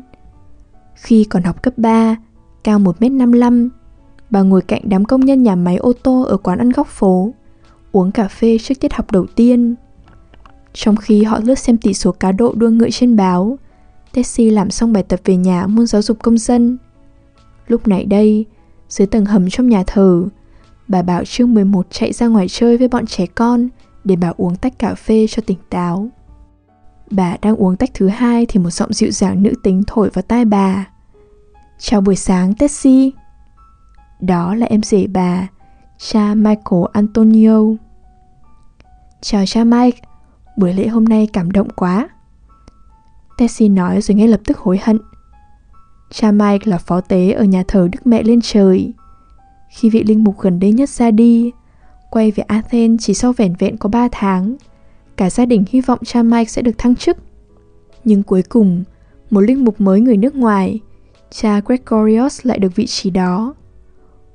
Khi còn học cấp 3, cao 1m55, bà ngồi cạnh đám công nhân nhà máy ô tô ở quán ăn góc phố uống cà phê trước tiết học đầu tiên. Trong khi họ lướt xem tỷ số cá độ đua ngựa trên báo, Tessie làm xong bài tập về nhà môn giáo dục công dân. Lúc này đây, dưới tầng hầm trong nhà thờ, bà bảo chương 11 chạy ra ngoài chơi với bọn trẻ con để bà uống tách cà phê cho tỉnh táo. Bà đang uống tách thứ hai thì một giọng dịu dàng nữ tính thổi vào tai bà. Chào buổi sáng Tessie. Đó là em rể bà, cha Michael Antonio. Chào cha Mike, buổi lễ hôm nay cảm động quá. Tessie nói rồi ngay lập tức hối hận. Cha Mike là phó tế ở nhà thờ Đức Mẹ lên trời. Khi vị linh mục gần đây nhất ra đi, quay về Athens chỉ sau vẻn vẹn có 3 tháng, cả gia đình hy vọng cha Mike sẽ được thăng chức. Nhưng cuối cùng, một linh mục mới người nước ngoài, cha Gregorius lại được vị trí đó.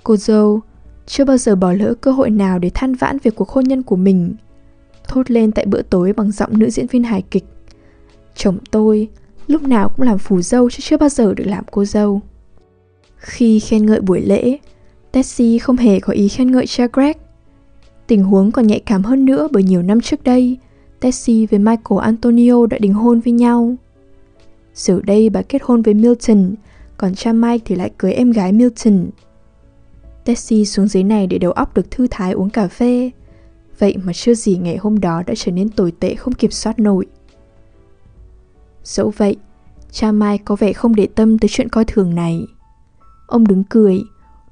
Cô dâu chưa bao giờ bỏ lỡ cơ hội nào để than vãn về cuộc hôn nhân của mình. Thốt lên tại bữa tối bằng giọng nữ diễn viên hài kịch. Chồng tôi lúc nào cũng làm phù dâu chứ chưa bao giờ được làm cô dâu. Khi khen ngợi buổi lễ, Tessie không hề có ý khen ngợi cha Greg. Tình huống còn nhạy cảm hơn nữa bởi nhiều năm trước đây, Tessie với Michael Antonio đã đính hôn với nhau. Giờ đây bà kết hôn với Milton, còn cha Mike thì lại cưới em gái Milton. Tessie xuống dưới này để đầu óc được thư thái uống cà phê. Vậy mà chưa gì ngày hôm đó đã trở nên tồi tệ không kiểm soát nổi. Dẫu vậy, cha Mike có vẻ không để tâm tới chuyện coi thường này. Ông đứng cười,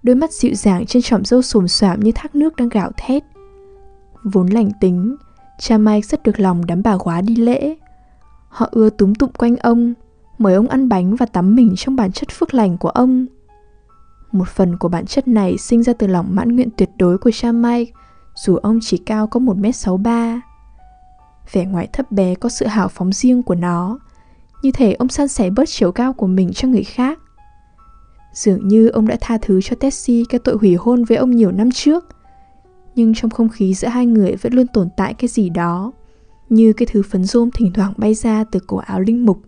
đôi mắt dịu dàng trên trọm râu xồm xoàm như thác nước đang gạo thét. Vốn lành tính, cha Mike rất được lòng đám bà quá đi lễ. Họ ưa túm tụng quanh ông, mời ông ăn bánh và tắm mình trong bản chất phước lành của ông. Một phần của bản chất này sinh ra từ lòng mãn nguyện tuyệt đối của cha Mike, dù ông chỉ cao có 1m63. Vẻ ngoài thấp bé có sự hào phóng riêng của nó, như thể ông san sẻ bớt chiều cao của mình cho người khác. Dường như ông đã tha thứ cho Tessie cái tội hủy hôn với ông nhiều năm trước, nhưng trong không khí giữa hai người vẫn luôn tồn tại cái gì đó, như cái thứ phấn rôm thỉnh thoảng bay ra từ cổ áo linh mục.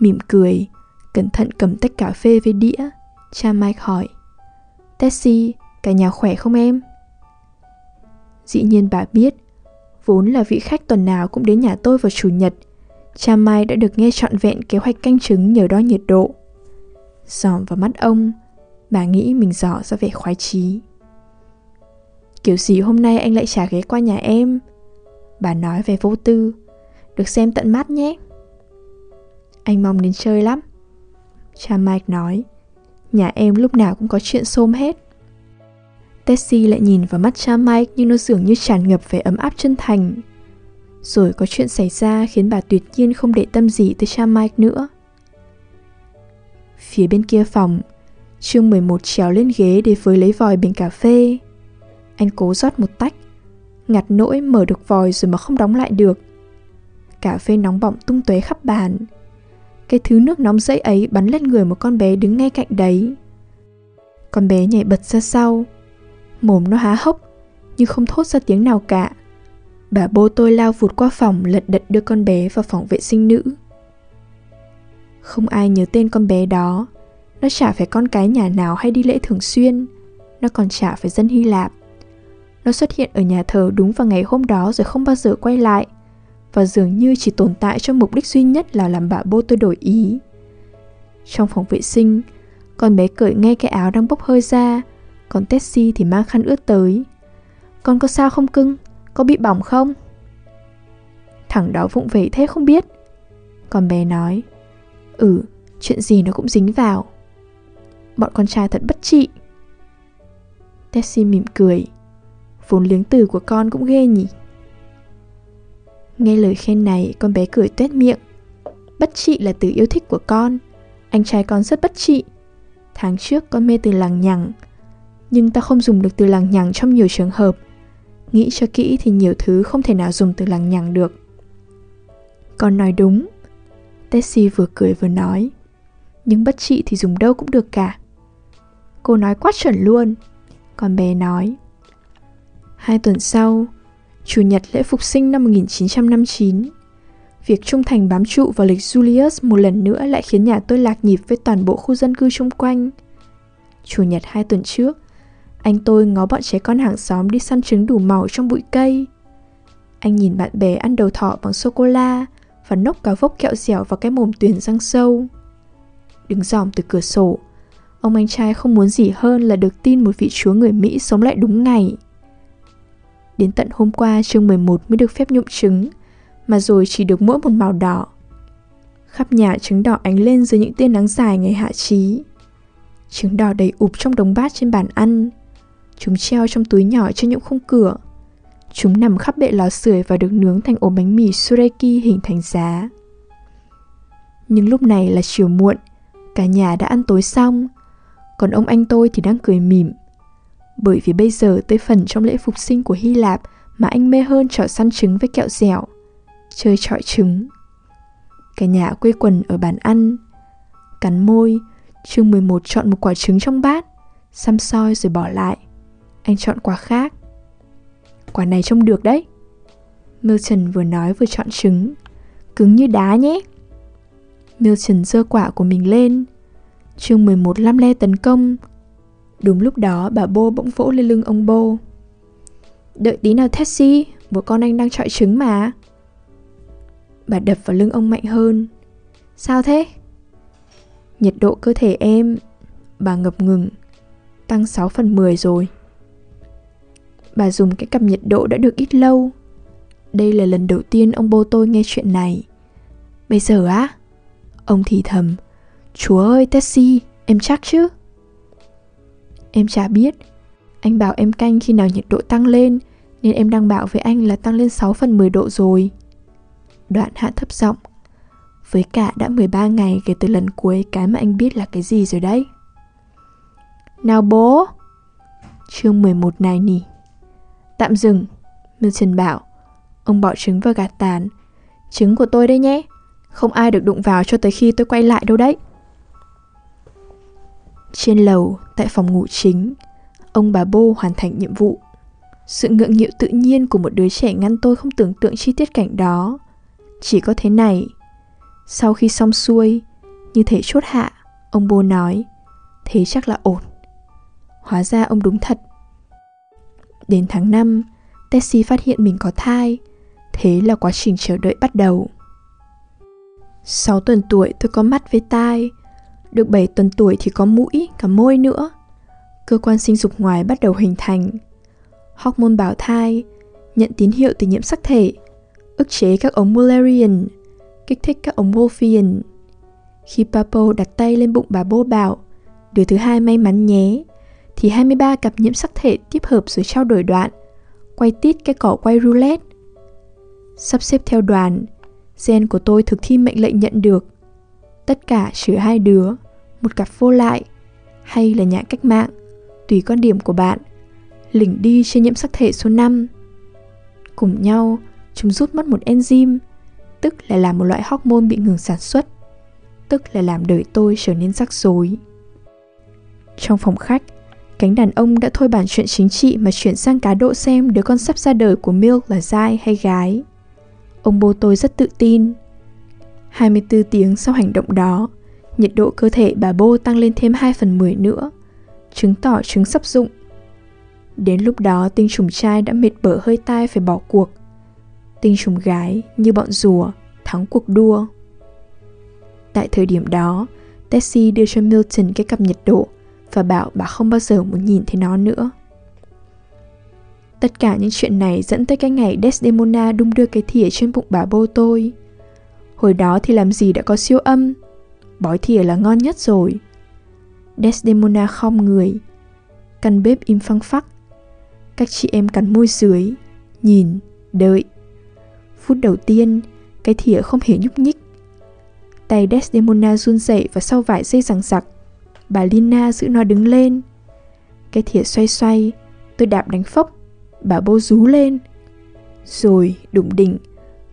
Mỉm cười, cẩn thận cầm tách cà phê với đĩa, cha Mike hỏi. Tessie, cả nhà khỏe không em? Dĩ nhiên bà biết, vốn là vị khách tuần nào cũng đến nhà tôi vào chủ nhật, cha Mai đã được nghe trọn vẹn kế hoạch canh trứng nhờ đo nhiệt độ. Dòm vào mắt ông, bà nghĩ mình dò ra vẻ khoái chí. Kiểu gì hôm nay anh lại trả ghé qua nhà em? Bà nói về vô tư, được xem tận mắt nhé. Anh mong đến chơi lắm. Cha Mike nói, nhà em lúc nào cũng có chuyện xôm hết. Tessie lại nhìn vào mắt cha Mike nhưng nó dường như tràn ngập vẻ ấm áp chân thành. Rồi có chuyện xảy ra khiến bà tuyệt nhiên không để tâm gì tới cha Mike nữa. Phía bên kia phòng, Trương 11 trèo lên ghế để với lấy vòi bình cà phê. Anh cố rót một tách, ngặt nỗi mở được vòi rồi mà không đóng lại được. Cà phê nóng bỏng tung tóe khắp bàn. Cái thứ nước nóng dậy ấy bắn lên người một con bé đứng ngay cạnh đấy. Con bé nhảy bật ra sau, mồm nó há hốc, nhưng không thốt ra tiếng nào cả. Bà bô tôi lao vụt qua phòng lật đật đưa con bé vào phòng vệ sinh nữ. Không ai nhớ tên con bé đó, nó chả phải con cái nhà nào hay đi lễ thường xuyên, nó còn chả phải dân Hy Lạp. Nó xuất hiện ở nhà thờ đúng vào ngày hôm đó rồi không bao giờ quay lại, và dường như chỉ tồn tại cho mục đích duy nhất là làm bà bố tôi đổi ý. Trong phòng vệ sinh, con bé cởi ngay cái áo đang bốc hơi ra, còn Tessie thì mang khăn ướt tới. Con có sao không cưng? Có bị bỏng không? Thằng đó vụng về thế không biết. Con bé nói, ừ, chuyện gì nó cũng dính vào. Bọn con trai thật bất trị. Tessie mỉm cười. Vốn liếng từ của con cũng ghê nhỉ. Nghe lời khen này, con bé cười tuét miệng. Bất trị là từ yêu thích của con. Anh trai con rất bất trị. Tháng trước con mê từ lằng nhằng, nhưng ta không dùng được từ lằng nhằng trong nhiều trường hợp. Nghĩ cho kỹ thì nhiều thứ không thể nào dùng từ lằng nhằng được. Con nói đúng. Tessie vừa cười vừa nói. Nhưng bất trị thì dùng đâu cũng được cả. Cô nói quá chuẩn luôn. Con bé nói. Hai tuần sau, Chủ nhật lễ phục sinh năm 1959, việc trung thành bám trụ vào lịch Julius một lần nữa lại khiến nhà tôi lạc nhịp với toàn bộ khu dân cư xung quanh. Chủ nhật hai tuần trước, anh tôi ngó bọn trẻ con hàng xóm đi săn trứng đủ màu trong bụi cây. Anh nhìn bạn bè ăn đầu thọ bằng sô-cô-la và nốc cả vốc kẹo dẻo vào cái mồm tuyển răng sâu. Đứng dòm từ cửa sổ, ông anh trai không muốn gì hơn là được tin một vị chúa người Mỹ sống lại đúng ngày. Đến tận hôm qua chương 11 mới được phép nhụm trứng, mà rồi chỉ được mỗi một màu đỏ. Khắp nhà trứng đỏ ánh lên dưới những tia nắng dài ngày hạ trí. Trứng đỏ đầy ụp trong đống bát trên bàn ăn. Chúng treo trong túi nhỏ trên những khung cửa. Chúng nằm khắp bệ lò sưởi và được nướng thành ổ bánh mì sureki hình thành giá. Nhưng lúc này là chiều muộn, cả nhà đã ăn tối xong, còn ông anh tôi thì đang cười mỉm bởi vì bây giờ tới phần trong lễ phục sinh của Hy Lạp mà anh mê hơn trò săn trứng với kẹo dẻo, chơi trọi trứng. Cả nhà quây quần ở bàn ăn. Cắn môi, chương 11 chọn một quả trứng trong bát, xăm soi rồi bỏ lại. Anh chọn quả khác. Quả này trông được đấy. Milton vừa nói vừa chọn trứng. Cứng như đá nhé. Milton giơ quả của mình lên. Chương 11 lăm le tấn công. Đúng lúc đó bà Bô bỗng vỗ lên lưng ông Bô. Đợi tí nào Tessie, bố con anh đang trọi trứng mà. Bà đập vào lưng ông mạnh hơn. Sao thế? Nhiệt độ cơ thể em, bà ngập ngừng, tăng 6 phần 10 rồi. Bà dùng cái cặp nhiệt độ đã được ít lâu. Đây là lần đầu tiên ông bố tôi nghe chuyện này. Bây giờ á? Ông thì thầm. Chúa ơi Tessie, em chắc chứ? Em chả biết. Anh bảo em canh khi nào nhiệt độ tăng lên, nên em đang bảo với anh là tăng lên 6 phần 10 độ rồi. Đoạn hạ thấp giọng. Với cả đã 13 ngày kể từ lần cuối cái mà anh biết là cái gì rồi đấy. Nào bố! Chương 11 này nỉ. Tạm dừng, Milton bảo. Ông bỏ trứng vào gạt tàn. Trứng của tôi đây nhé. Không ai được đụng vào cho tới khi tôi quay lại đâu đấy. Trên lầu, tại phòng ngủ chính, ông bà Bô hoàn thành nhiệm vụ. Sự ngượng nghịu tự nhiên của một đứa trẻ ngăn tôi không tưởng tượng chi tiết cảnh đó. Chỉ có thế này. Sau khi xong xuôi, như thể chốt hạ, ông Bô nói, thế chắc là ổn. Hóa ra ông đúng thật. Đến tháng 5, Tessie phát hiện mình có thai, thế là quá trình chờ đợi bắt đầu. 6 tuần tuổi tôi có mắt với tai, được 7 tuần tuổi thì có mũi, cả môi nữa. Cơ quan sinh dục ngoài bắt đầu hình thành. Hormone bào thai, nhận tín hiệu từ nhiễm sắc thể, ức chế các ống Mullerian, kích thích các ống Wolffian. Khi Papo đặt tay lên bụng bà bô bảo, đứa thứ hai may mắn nhé, thì 23 cặp nhiễm sắc thể tiếp hợp rồi trao đổi đoạn, quay tít cái cỏ quay roulette. Sắp xếp theo đoàn, gen của tôi thực thi mệnh lệnh nhận được. Tất cả trừ hai đứa, một cặp vô lại, hay là nhà cách mạng, tùy quan điểm của bạn, lỉnh đi trên nhiễm sắc thể số 5. Cùng nhau, chúng rút mất một enzyme, tức là làm một loại hormone bị ngừng sản xuất, tức là làm đời tôi trở nên rắc rối. Trong phòng khách, cánh đàn ông đã thôi bàn chuyện chính trị mà chuyển sang cá độ xem đứa con sắp ra đời của Milk là dai hay gái. Ông bố tôi rất tự tin. 24 tiếng sau hành động đó, nhiệt độ cơ thể bà bô tăng lên thêm 2 phần 10 nữa, chứng tỏ trứng sắp dụng. Đến lúc đó tinh trùng trai đã mệt bở hơi tai phải bỏ cuộc. Tinh trùng gái như bọn rùa thắng cuộc đua. Tại thời điểm đó, Tessie đưa cho Milton cái cặp nhiệt độ và bảo bà không bao giờ muốn nhìn thấy nó nữa. Tất cả những chuyện này dẫn tới cái ngày Desdemona đung đưa cái thìa trên bụng bà bô tôi. Hồi đó thì làm gì đã có siêu âm, bói thìa là ngon nhất rồi. Desdemona khom người, căn bếp im phăng phắc. Các chị em cắn môi dưới, nhìn, đợi. Phút đầu tiên, cái thìa không hề nhúc nhích. Tay Desdemona run rẩy và sau vài giây rằng giặc, bà Lina giữ nó đứng lên. Cái thìa xoay xoay, tôi đạp đánh phốc, bà bô rú lên. Rồi, đụng đỉnh,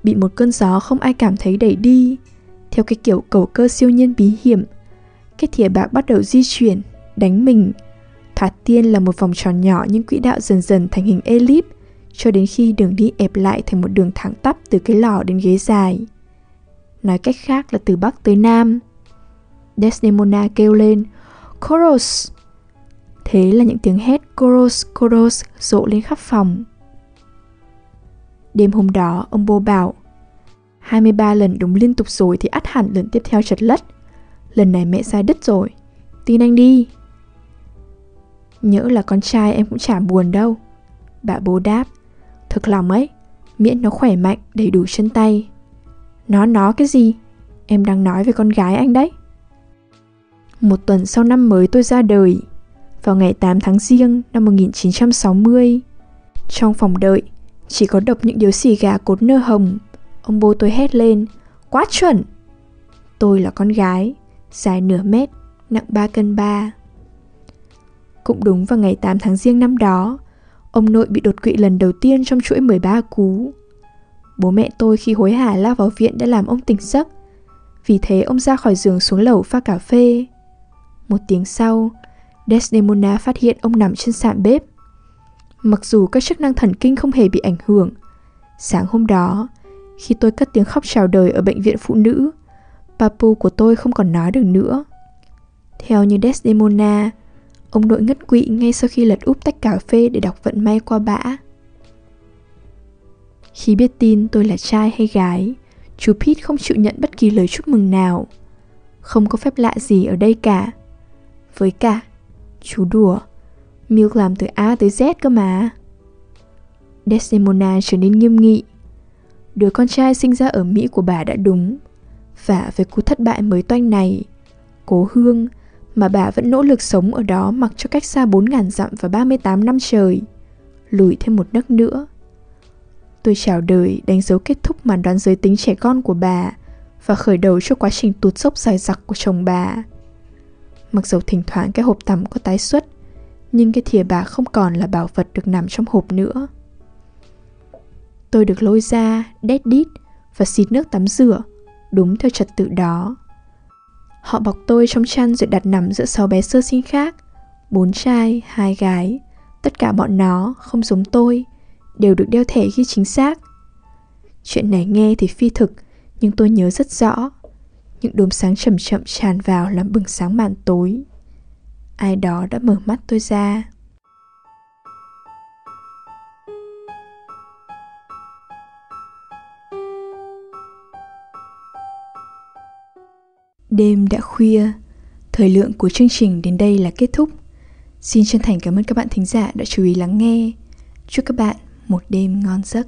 bị một cơn gió không ai cảm thấy đẩy đi, theo cái kiểu cầu cơ siêu nhiên bí hiểm. Cái thìa bạc bắt đầu di chuyển, đánh mình. Thoạt tiên là một vòng tròn nhỏ nhưng quỹ đạo dần dần thành hình elip, cho đến khi đường đi ép lại thành một đường thẳng tắp từ cái lò đến ghế dài. Nói cách khác là từ Bắc tới Nam. Desdemona kêu lên, Koros! Thế là những tiếng hét Koros, Koros rộ lên khắp phòng. Đêm hôm đó, ông bố bảo 23 lần đúng liên tục rồi thì ắt hẳn lần tiếp theo chật lất. Lần này mẹ sai đứt rồi. Tin anh đi. Nhỡ là con trai em cũng chả buồn đâu. Bà bố đáp. Thực lòng ấy, miễn nó khỏe mạnh, đầy đủ chân tay. Nó nó cái gì? Em đang nói về con gái anh đấy. Một tuần sau năm mới tôi ra đời, vào ngày 8 tháng riêng năm 1960. Trong phòng đợi, chỉ có độc những điếu xì gà cột nơ hồng. Ông bố tôi hét lên, quá chuẩn! Tôi là con gái, dài nửa mét, nặng 3 cân 3. Cũng đúng vào ngày 8 tháng riêng năm đó, ông nội bị đột quỵ lần đầu tiên trong chuỗi 13 cú. Bố mẹ tôi khi hối hả lao vào viện đã làm ông tỉnh giấc. Vì thế ông ra khỏi giường xuống lầu pha cà phê. Một tiếng sau, Desdemona phát hiện ông nằm trên sàn bếp. Mặc dù các chức năng thần kinh không hề bị ảnh hưởng, sáng hôm đó, khi tôi cất tiếng khóc chào đời ở bệnh viện phụ nữ, Papu của tôi không còn nói được nữa. Theo như Desdemona, ông nội ngất quỵ ngay sau khi lật úp tách cà phê để đọc vận may qua bã. Khi biết tin tôi là trai hay gái, chú Pete không chịu nhận bất kỳ lời chúc mừng nào. Không có phép lạ gì ở đây cả. Với cả, chú đùa, Milk làm từ A tới Z cơ mà. Desdemona trở nên nghiêm nghị. Đứa con trai sinh ra ở Mỹ của bà đã đúng. Và với cú thất bại mới toanh này, cố hương mà bà vẫn nỗ lực sống ở đó mặc cho cách xa 4.000 dặm và 38 năm trời, lùi thêm một nấc nữa. Tôi chào đời đánh dấu kết thúc màn đoán giới tính trẻ con của bà và khởi đầu cho quá trình tụt dốc dài dặc của chồng bà. Mặc dầu thỉnh thoảng cái hộp tắm có tái xuất, nhưng cái thìa bà không còn là bảo vật được nằm trong hộp nữa. Tôi được lôi ra, đét đít và xịt nước tắm rửa, đúng theo trật tự đó. Họ bọc tôi trong chăn rồi đặt nằm giữa sáu bé sơ sinh khác, bốn trai, hai gái. Tất cả bọn nó, không giống tôi, đều được đeo thẻ ghi chính xác. Chuyện này nghe thì phi thực, nhưng tôi nhớ rất rõ. Những đốm sáng chậm chậm tràn vào làm bừng sáng màn tối. Ai đó đã mở mắt tôi ra. Đêm đã khuya, thời lượng của chương trình đến đây là kết thúc. Xin chân thành cảm ơn các bạn thính giả đã chú ý lắng nghe. Chúc các bạn một đêm ngon giấc